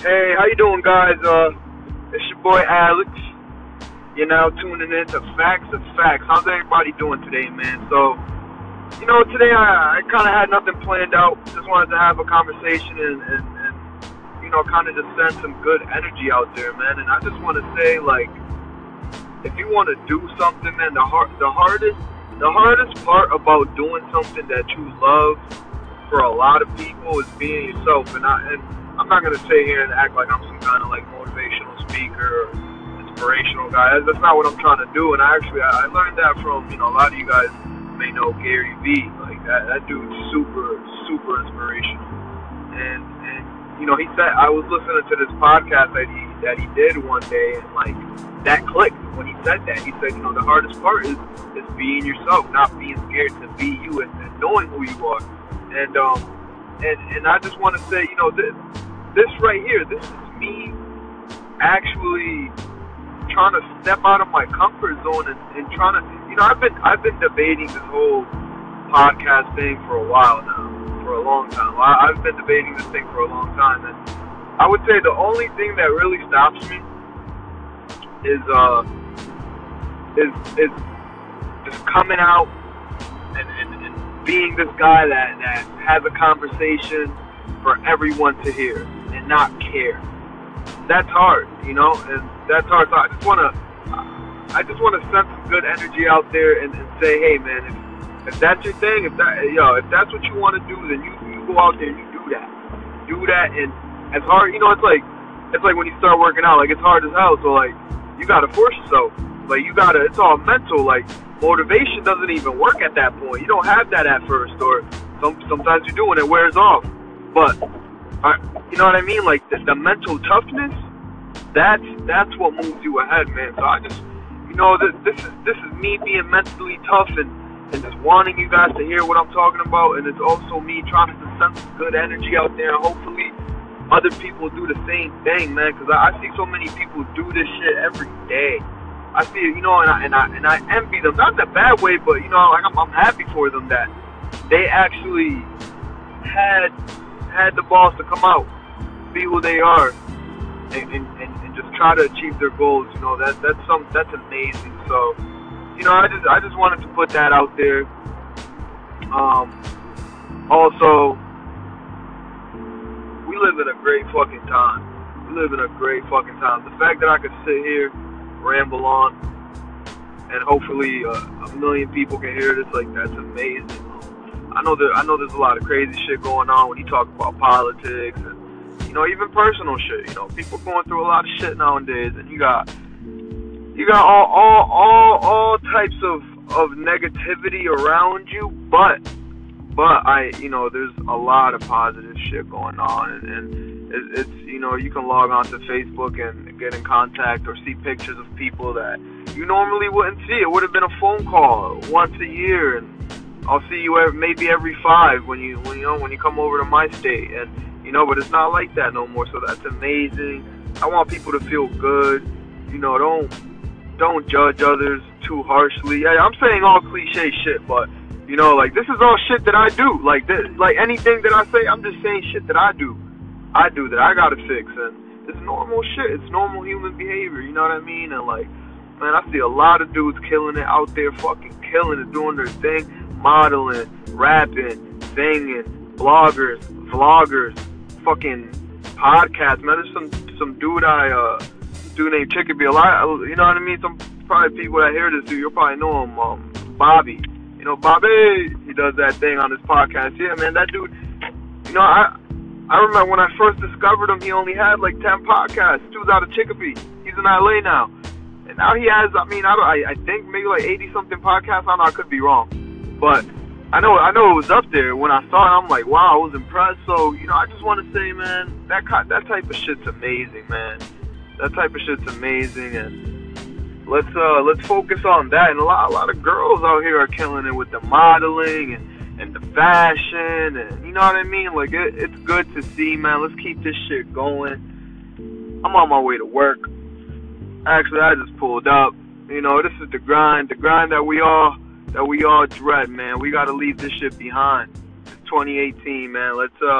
Hey, how you doing, guys? Uh, it's your boy Alex. You're now tuning in to Facts of Facts. How's everybody doing today, man? So, you know, today I, I kind of had nothing planned out. Just wanted to have a conversation and, and, and you know, kind of just send some good energy out there, man. And I just want to say, like, if you want to do something, man, the hard, the hardest, the hardest part about doing something that you love for a lot of people is being yourself. And I, and I'm not gonna sit here and act like I'm some kind of like motivational speaker or inspirational guy. That's not what I'm trying to do. And I actually, I learned that from you know a lot of you guys may know Gary Vee. Like that, that dude's super, super inspirational. And and you know he said I was listening to this podcast that he that he did one day and like that clicked when he said that. He said, you know, the hardest part is is being yourself, not being scared to be you and, and knowing who you are. And um, and and I just want to say, you know, this this right here, this is me actually trying to step out of my comfort zone and, and trying to, you know, I've been I've been debating this whole podcast thing for a while now, for a long time. I, I've been debating this thing for a long time, and I would say the only thing that really stops me is uh is is just coming out and, and, and being this guy that, that has a conversation for everyone to hear not care. That's hard, you know, and that's hard. So I just want to, I just want to send some good energy out there and, and say, hey, man, if, if that's your thing, if that, yo, if that's what you want to do, then you you go out there and you do that, do that, and as hard, you know, it's like, it's like when you start working out, like it's hard as hell. So like, you gotta force yourself. Like you gotta, it's all mental. Like motivation doesn't even work at that point. You don't have that at first, or some, sometimes you do and it wears off. But uh, you know what I mean? Like the, the mental toughness, that's that's what moves you ahead, man. So I just, you know, this, this is this is me being mentally tough and and just wanting you guys to hear what I'm talking about, and it's also me trying to send some good energy out there, hopefully other people do the same thing, man. Because I, I see so many people do this shit every day. I see you know, and I and I and I envy them, not in a bad way, but you know, like I'm, I'm happy for them that they actually had had the balls to come out, be who they are, and, and, and, just try to achieve their goals. You know, that that's some that's amazing. So, you know, I just I just wanted to put that out there. Um, also, we live in a great fucking time. We live in a great fucking time. The fact that I could sit here, ramble on, and hopefully uh, a million people can hear this, like that's amazing. I know that I know there's a lot of crazy shit going on when you talk about politics and you know even personal shit. You know, people going through a lot of shit nowadays, and you got you got all all all all types of of negativity around you, but but I you know there's a lot of positive shit going on, and, and it, it's you know you can log on to Facebook and get in contact or see pictures of people that you normally wouldn't see. It would have been a phone call once a year and I'll see you every, maybe every five when you when you know when you come over to my state, and you know, but it's not like that no more. So that's amazing. I want people to feel good. You know, don't don't judge others too harshly. Yeah, I'm saying all cliche shit, but you know, like this is all shit that I do. Like this, like anything that I say, I'm just saying shit that I do. I do that I gotta fix, and it's normal shit. It's normal human behavior. You know what I mean? And like, man, I see a lot of dudes killing it out there, fucking killing it, doing their thing modeling, rapping, singing, bloggers, vloggers, fucking podcasts. Man, there's some some dude I uh dude named Chickaby. A lot, you know what I mean? Some probably people that hear this dude, you'll probably know him. Um, Bobby, you know Bobby. He does that thing on his podcast. Yeah, man, that dude. You know, I I remember when I first discovered him, he only had like ten podcasts. Dude's out of Chicopee. He's in LA now. And now he has, I mean, I, I, think maybe like 80 something podcasts. I don't know, I could be wrong. But I know I know it was up there when I saw it. I'm like, wow, I was impressed. So you know, I just want to say, man, that that type of shit's amazing, man. That type of shit's amazing, and let's uh let's focus on that. And a lot a lot of girls out here are killing it with the modeling and and the fashion, and you know what I mean. Like it, it's good to see, man. Let's keep this shit going. I'm on my way to work. Actually, I just pulled up. You know, this is the grind, the grind that we all that we all dread, man. We got to leave this shit behind. It's 2018, man. Let's uh